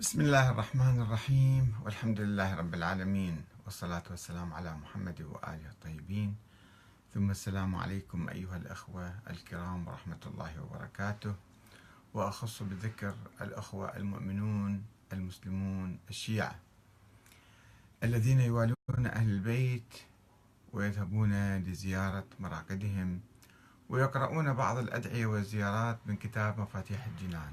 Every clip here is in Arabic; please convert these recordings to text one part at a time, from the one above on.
بسم الله الرحمن الرحيم والحمد لله رب العالمين والصلاة والسلام على محمد وآله الطيبين. ثم السلام عليكم أيها الأخوة الكرام ورحمة الله وبركاته. وأخص بالذكر الأخوة المؤمنون المسلمون الشيعة الذين يوالون أهل البيت ويذهبون لزيارة مراقدهم ويقرؤون بعض الأدعية والزيارات من كتاب مفاتيح الجنان.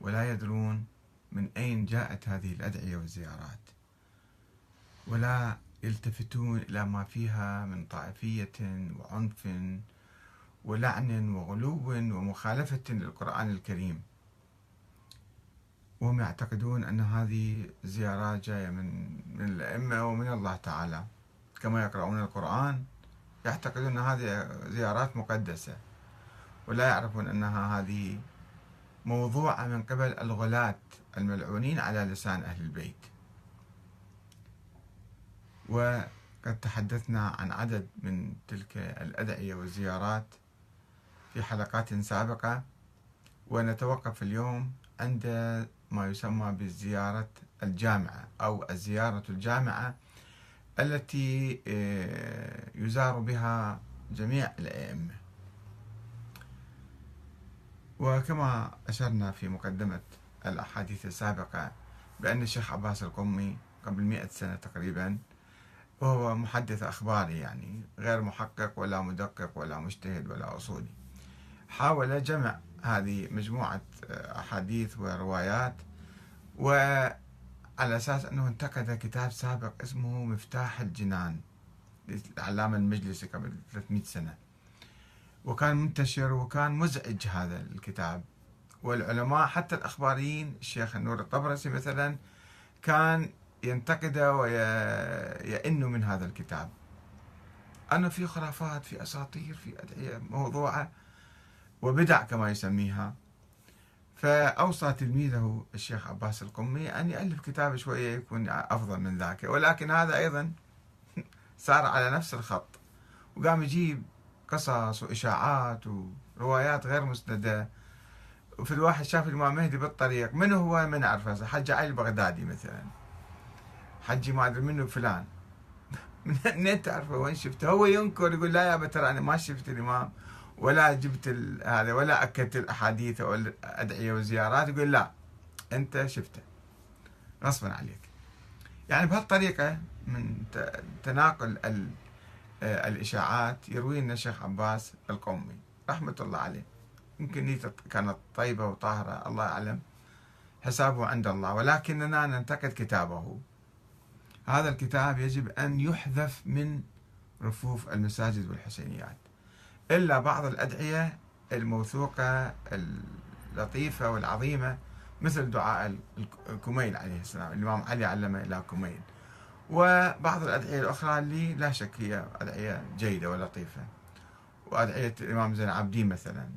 ولا يدرون من أين جاءت هذه الأدعية والزيارات؟ ولا يلتفتون إلى ما فيها من طائفية وعنف ولعن وغلو ومخالفة للقرآن الكريم. وهم يعتقدون أن هذه زيارات جاية من من الأئمة ومن الله تعالى. كما يقرؤون القرآن يعتقدون أن هذه زيارات مقدسة. ولا يعرفون أنها هذه موضوعة من قبل الغلاة الملعونين على لسان أهل البيت. وقد تحدثنا عن عدد من تلك الأدعية والزيارات في حلقات سابقة ونتوقف اليوم عند ما يسمى بالزيارة الجامعة أو الزيارة الجامعة التي آه، يزار بها جميع الأئمة. وكما أشرنا في مقدمة الأحاديث السابقة بأن الشيخ عباس القمي قبل مئة سنة تقريبا وهو محدث أخباري يعني غير محقق ولا مدقق ولا مجتهد ولا أصولي. حاول جمع هذه مجموعة أحاديث وروايات وعلى أساس أنه انتقد كتاب سابق اسمه مفتاح الجنان للعلامة المجلسي قبل 300 سنة. وكان منتشر وكان مزعج هذا الكتاب. والعلماء حتى الأخباريين الشيخ النور الطبرسي مثلا كان ينتقد ويئن من هذا الكتاب. أنه في خرافات في أساطير في أدعية موضوعة وبدع كما يسميها. فأوصى تلميذه الشيخ عباس القمي أن يألف كتاب شوية يكون أفضل من ذاك. ولكن هذا أيضا سار على نفس الخط وقام يجيب قصص وإشاعات وروايات غير مسندة. وفي الواحد شاف الإمام مهدي بالطريق. من هو؟ من أعرفه حج علي البغدادي مثلا. حجي ما أدري منه فلان. منين تعرفه؟ وين شفته؟ هو ينكر يقول لا يا ترى أنا ما شفت الإمام ولا جبت هذا ولا أكدت الأحاديث أو الأدعية والزيارات. يقول لا أنت شفته. غصبا عليك. يعني بهالطريقة من تناقل الإشاعات يروي لنا الشيخ عباس القومي رحمة الله عليه. يمكن نيته كانت طيبة وطاهرة الله أعلم. حسابه عند الله ولكننا ننتقد كتابه. هذا الكتاب يجب أن يحذف من رفوف المساجد والحسينيات. إلا بعض الأدعية الموثوقة اللطيفة والعظيمة مثل دعاء الكميل عليه السلام. الإمام علي علمه إلى كميل. وبعض الأدعية الأخرى اللي لا شك هي أدعية جيدة ولطيفة. وأدعية الإمام زين العابدين مثلا.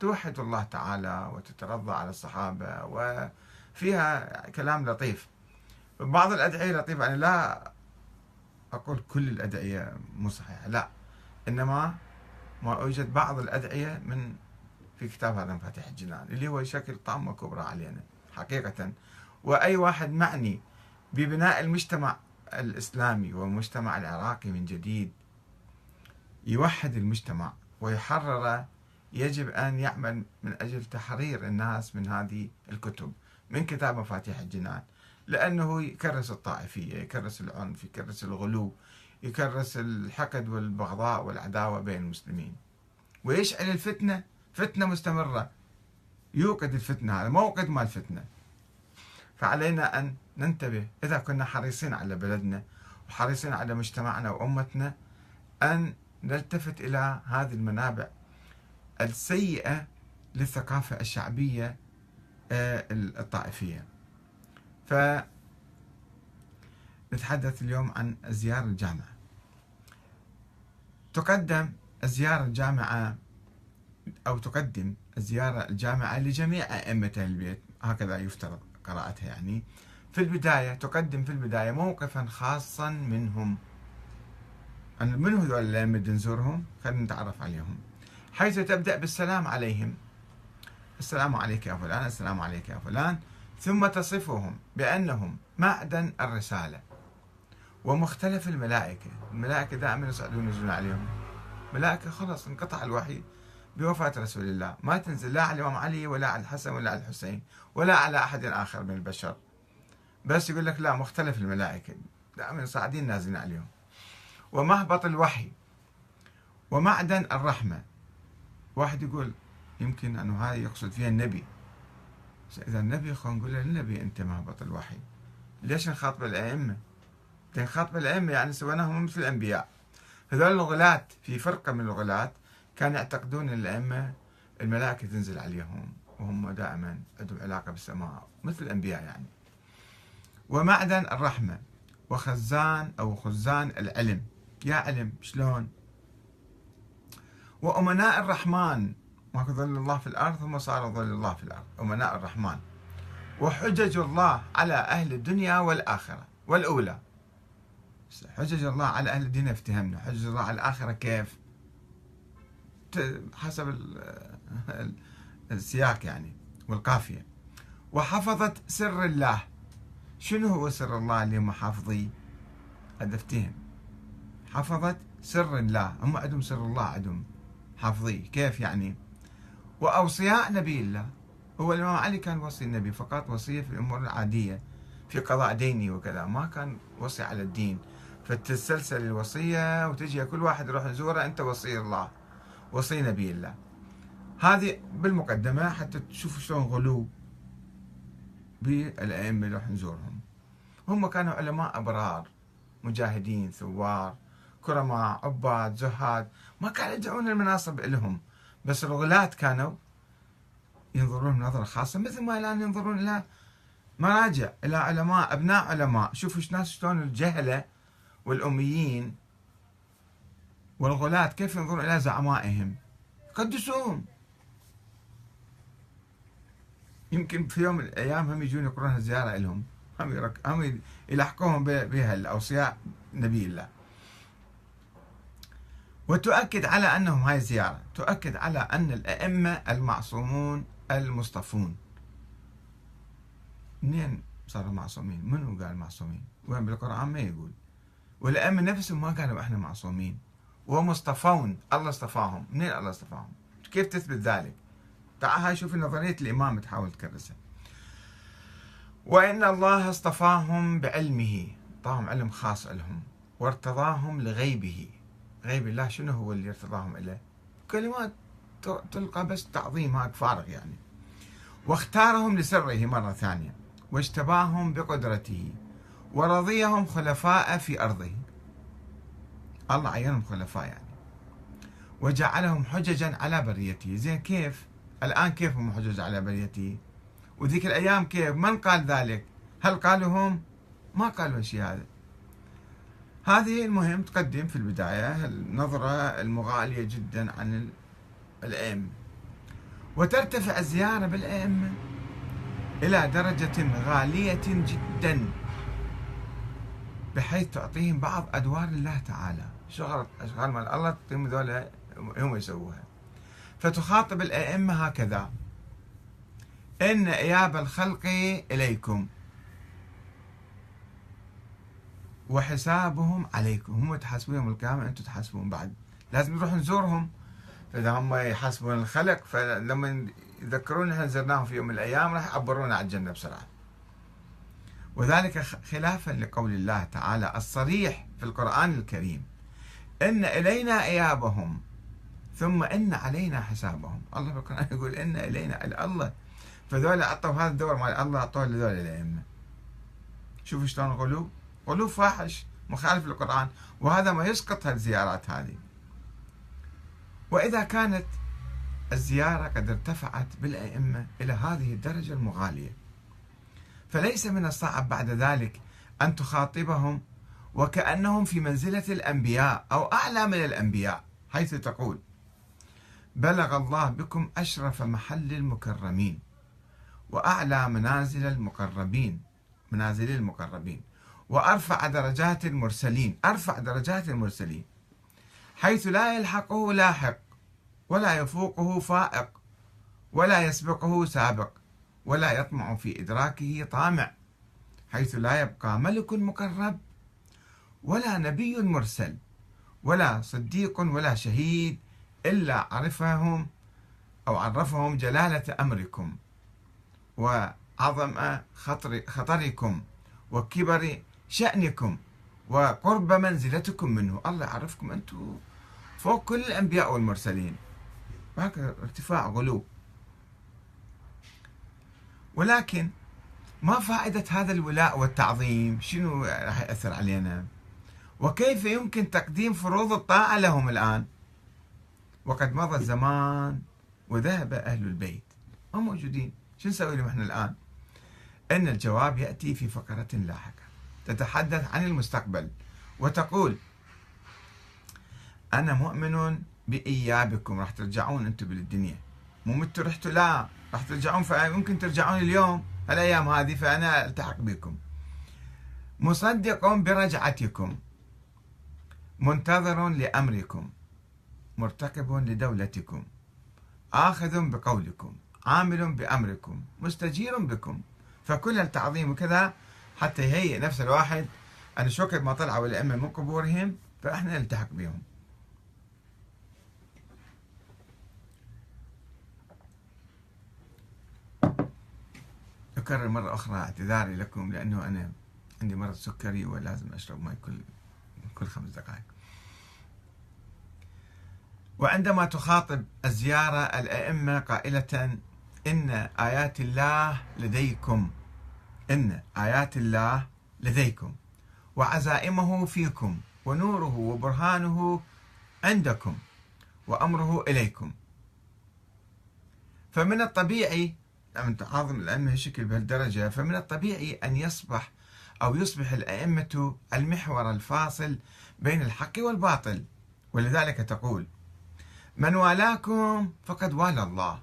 توحد الله تعالى وتترضى على الصحابة وفيها كلام لطيف. بعض الأدعية لطيفة أنا لا أقول كل الأدعية مو صحيحة لا. إنما ما يوجد بعض الأدعية من في كتاب هذا مفاتيح الجنان اللي هو يشكل طامة كبرى علينا حقيقة. وأي واحد معني ببناء المجتمع الإسلامي والمجتمع العراقي من جديد يوحد المجتمع ويحرره يجب أن يعمل من أجل تحرير الناس من هذه الكتب من كتاب مفاتيح الجنان لأنه يكرس الطائفية يكرس العنف يكرس الغلو يكرس الحقد والبغضاء والعداوة بين المسلمين. ويشعل الفتنة فتنة مستمرة. يوقد الفتنة هذا موقد مال الفتنة فعلينا أن ننتبه. إذا كنا حريصين على بلدنا وحريصين على مجتمعنا وأمتنا أن نلتفت إلى هذه المنابع السيئة للثقافة الشعبية آه، الطائفية. ف نتحدث اليوم عن زيارة الجامعة. تقدم الزيارة الجامعة أو تقدم الزيارة الجامعة لجميع أئمة البيت. هكذا يفترض قراءتها يعني. في البداية تقدم في البداية موقفا خاصا منهم. أن من هذول الأئمة نزورهم خلينا نتعرف عليهم. حيث تبدأ بالسلام عليهم. السلام عليك يا فلان السلام عليك يا فلان. ثم تصفهم بأنهم معدن الرسالة. ومختلف الملائكة. الملائكة دائما يصعدون ينزلون عليهم. ملائكة خلص انقطع الوحي بوفاة رسول الله. ما تنزل لا على الإمام علي ولا على الحسن ولا على الحسين ولا على أحد آخر من البشر. بس يقول لك لا مختلف الملائكة. دائما صاعدين نازلين عليهم. ومهبط الوحي. ومعدن الرحمة. واحد يقول يمكن أنه هذا يقصد فيها النبي. إذا النبي خلينا نقول له النبي أنت مهبط الوحي. ليش نخاطب الأئمة؟ نخاطب الأئمة يعني سويناهم مثل الأنبياء. هذول الغلاة في فرقة من الغلاة كانوا يعتقدون أن الأئمة الملائكة تنزل عليهم وهم دائما عندهم علاقة بالسماء مثل الأنبياء يعني. ومعدن الرحمة وخزان أو خزان العلم. يا علم شلون؟ وأمناء الرحمن. ماكو ظل الله في الأرض هم صاروا ظل الله في الأرض. أمناء الرحمن. وحجج الله على أهل الدنيا والآخرة والأولى. حجج الله على أهل الدنيا افتهمنا. حجج الله على الآخرة كيف؟ حسب السياق يعني والقافية. وحفظت سر الله. شنو هو سر الله اللي هم حافظيه هذا افتهم حفظت سر الله هم عندهم سر الله عندهم. حافظيه كيف يعني؟ وأوصياء نبي الله. هو الإمام علي كان وصي النبي فقط وصية في الأمور العادية في قضاء ديني وكذا. ما كان وصي على الدين. فتتسلسل الوصية وتجي كل واحد يروح يزوره أنت وصي الله وصي نبي الله. هذه بالمقدمة حتى تشوفوا شلون غلو بالأئمة اللي راح نزورهم. هم كانوا علماء أبرار مجاهدين ثوار كرماء عباد زهاد. ما كانوا يدعون المناصب لهم بس الغلاة كانوا ينظرون نظرة خاصة مثل ما الآن ينظرون إلى مراجع إلى علماء أبناء علماء. شوفوا ناس شلون الجهلة والأميين والغلاة كيف ينظرون إلى زعمائهم. يقدسوهم يمكن في يوم من الأيام هم يجون يقرون زيارة لهم هم, يرك... هم يلحقوهم بها الأوصياء نبي الله. وتؤكد على أنهم هاي الزيارة تؤكد على أن الأئمة المعصومون المصطفون. منين صاروا معصومين؟ منو قال معصومين؟ وين بالقرآن ما يقول. والأئمة نفسهم ما قالوا إحنا معصومين. ومصطفون الله اصطفاهم. منين الله اصطفاهم؟ كيف تثبت ذلك؟ تعال هاي شوف نظرية الإمام تحاول تكرسها وإن الله اصطفاهم بعلمه. أعطاهم علم خاص لهم. وارتضاهم لغيبه. غيب الله شنو هو اللي ارتضاهم إليه؟ كلمات تلقى بس تعظيم هاك فارغ يعني. واختارهم لسره مرة ثانية. واجتباهم بقدرته. ورضيهم خلفاء في أرضه. الله عينهم خلفاء يعني. وجعلهم حججا على بريته. زين كيف؟ الآن كيف هم حجج على بريته؟ وذيك الأيام كيف؟ من قال ذلك؟ هل قالوا هم؟ ما قالوا الشيء هذا. هذه المهم تقدم في البداية النظرة المغالية جدا عن الأئمة وترتفع الزيارة بالأئمة إلى درجة غالية جدا بحيث تعطيهم بعض أدوار الله تعالى. شغل أشغال مال الله تعطيهم ذولا هم يسووها. فتخاطب الأئمة هكذا. إن إياب الخلق إليكم. وحسابهم عليكم. هم تحاسبون يوم القيامة أنتم تحاسبون بعد. لازم نروح نزورهم. فإذا هم يحاسبون الخلق فلما يذكرون إحنا زرناهم في يوم من الأيام راح يعبرونا على الجنة بسرعة. وذلك خلافا لقول الله تعالى الصريح في القرآن الكريم. إن إلينا إيابهم ثم إن علينا حسابهم. الله بالقرآن يقول إن إلينا الله. فذول أعطوا هذا الدور مال الله أعطوه لذول الأئمة. شوفوا شلون غلو. غلو فاحش مخالف للقرآن. وهذا ما يسقط الزيارات هذه. وإذا كانت الزيارة قد ارتفعت بالأئمة إلى هذه الدرجة المغالية. فليس من الصعب بعد ذلك أن تخاطبهم وكأنهم في منزلة الأنبياء أو أعلى من الأنبياء حيث تقول بلغ الله بكم أشرف محل المكرمين. وأعلى منازل المقربين منازل المقربين. وأرفع درجات المرسلين أرفع درجات المرسلين. حيث لا يلحقه لاحق ولا يفوقه فائق ولا يسبقه سابق ولا يطمع في إدراكه طامع. حيث لا يبقى ملك مقرب ولا نبي مرسل ولا صديق ولا شهيد إلا عرفهم أو عرفهم جلالة أمركم. وعظم خطر خطركم وكبر شأنكم وقرب منزلتكم منه. الله يعرفكم أنتم فوق كل الأنبياء والمرسلين. هكذا ارتفاع غلو. ولكن ما فائدة هذا الولاء والتعظيم؟ شنو راح يأثر علينا؟ وكيف يمكن تقديم فروض الطاعة لهم الآن؟ وقد مضى الزمان وذهب أهل البيت. ما موجودين. شو نسوي لهم إحنا الآن؟ أن الجواب يأتي في فقرة لاحقة. تتحدث عن المستقبل وتقول أنا مؤمن بإيابكم. راح ترجعون أنتم بالدنيا. مو متوا رحتوا لا راح ترجعون. فممكن ترجعون اليوم الأيام هذه فأنا ألتحق بكم. مصدق برجعتكم. منتظر لأمركم. مرتقب لدولتكم. آخذ بقولكم. عامل بأمركم مستجير بكم. فكل التعظيم وكذا حتى يهيئ نفس الواحد. أن شو ما طلعوا الأئمة من قبورهم فإحنا نلتحق بهم. أكرر مرة أخرى اعتذاري لكم لأنه أنا عندي مرض سكري ولازم أشرب ماء كل كل خمس دقائق. وعندما تخاطب الزيارة الأئمة قائلة إن آيات الله لديكم. إن آيات الله لديكم. وعزائمه فيكم ونوره وبرهانه عندكم وأمره إليكم. فمن الطبيعي لما تعاظم الأئمة هالشكل بهالدرجة فمن الطبيعي أن يصبح أو يصبح الأئمة المحور الفاصل بين الحق والباطل. ولذلك تقول من والاكم فقد والى الله.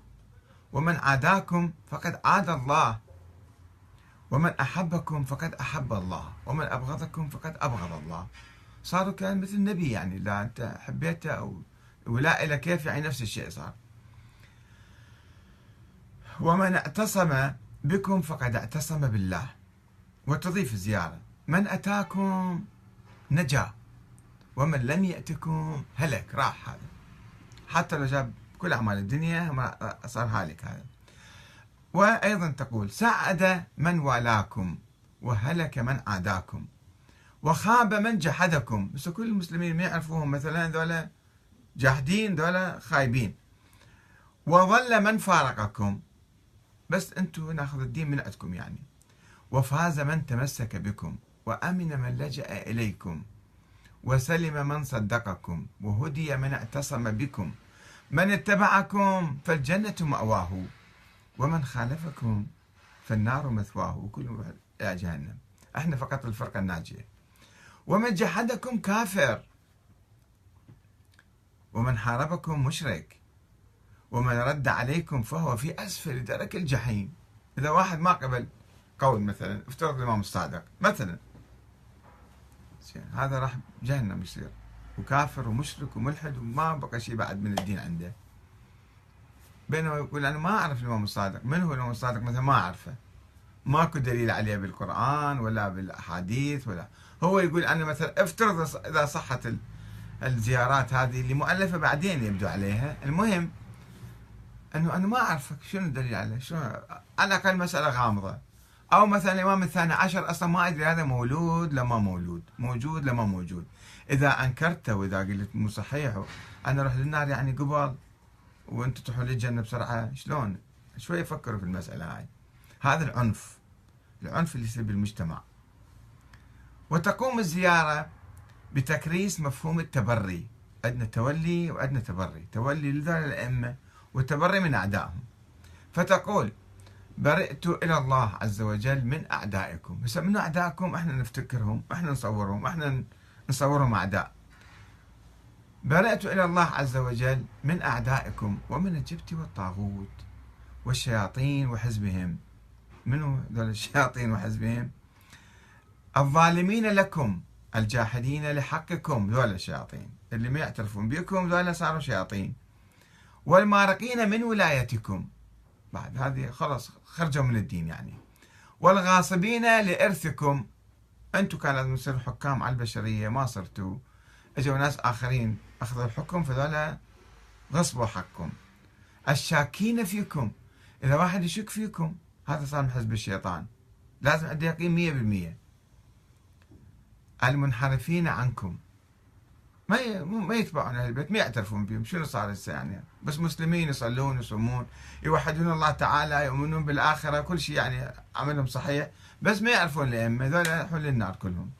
ومن عاداكم فقد عاد الله. ومن أحبكم فقد أحب الله. ومن أبغضكم فقد أبغض الله. صاروا كان مثل النبي يعني لا أنت حبيته أو ولاء إلى كيف يعني نفس الشيء صار. ومن اعتصم بكم فقد اعتصم بالله. وتضيف الزيارة. من أتاكم نجا. ومن لم يأتكم هلك. راح هذا. حتى لو جاب كل أعمال الدنيا ما صار هالك هذا. وأيضا تقول سعد من والاكم وهلك من عاداكم وخاب من جحدكم. بس كل المسلمين ما يعرفوهم مثلا ذولا جاحدين ذولا خايبين. وظل من فارقكم. بس أنتم ناخذ الدين من عندكم يعني. وفاز من تمسك بكم وأمن من لجأ إليكم وسلم من صدقكم وهدي من اعتصم بكم. من اتبعكم فالجنة مأواه ومن خالفكم فالنار مثواه وكل إلى جهنم. إحنا فقط الفرقة الناجية. ومن جحدكم كافر ومن حاربكم مشرك ومن رد عليكم فهو في أسفل درك الجحيم. إذا واحد ما قبل قول مثلا افترض الإمام الصادق مثلا هذا راح جهنم يصير. وكافر ومشرك وملحد وما بقى شيء بعد من الدين عنده. بينما يقول أنا ما أعرف الإمام الصادق. من هو الإمام الصادق؟ مثلا ما أعرفه. ماكو دليل عليه بالقرآن ولا بالأحاديث ولا. هو يقول أنا مثلا افترض إذا صحت الزيارات هذه اللي مؤلفة بعدين يبدو عليها. المهم إنه أنا ما أعرفك شنو الدليل عليه؟ شنو؟ على الاقل مسألة غامضة. أو مثلا الإمام الثاني عشر أصلا ما أدري هذا مولود لما مولود. موجود لما موجود. إذا انكرته وإذا قلت مو صحيح أنا أروح للنار يعني قبل وأنتم تروحون للجنة بسرعة. شلون؟ شوي فكروا في المسألة هاي. هذا العنف العنف اللي يصير بالمجتمع. وتقوم الزيارة بتكريس مفهوم التبري. عندنا تولي وعندنا تبري. تولي لذلك الأئمة وتبري من أعدائهم. فتقول برئت إلى الله عز وجل من أعدائكم. بس من أعدائكم؟ إحنا نفتكرهم إحنا نصورهم إحنا نصورهم أعداء برئت إلى الله عز وجل من أعدائكم ومن الجبت والطاغوت والشياطين وحزبهم. منو ذول الشياطين وحزبهم؟ الظالمين لكم الجاحدين لحقكم ذول الشياطين. اللي ما يعترفون بكم ذول صاروا شياطين. والمارقين من ولايتكم. بعد هذه خلاص خرجوا من الدين يعني. والغاصبين لإرثكم. أنتم كان لازم تصيروا حكام على البشرية ما صرتوا إجوا ناس آخرين أخذوا الحكم فذولا غصبوا حقكم. الشاكين فيكم. إذا واحد يشك فيكم هذا صار من حزب الشيطان. لازم عنده يقين مية بالمية. المنحرفين عنكم. ما ما يتبعون أهل البيت ما يعترفون بهم. شنو صار هسه يعني بس مسلمين يصلون يصومون يوحدون الله تعالى يؤمنون بالآخرة كل شيء يعني عملهم صحيح بس ما يعرفون الأئمة. هذول يروحون للنار كلهم.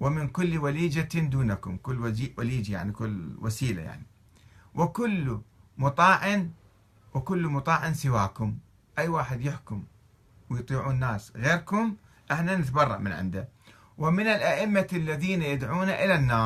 ومن كل وليجة دونكم كل وليجة يعني كل وسيلة يعني. وكل مطاع وكل مطاع سواكم. أي واحد يحكم ويطيعون الناس غيركم إحنا نتبرأ من عنده. ومن الأئمة الذين يدعون إلى النار.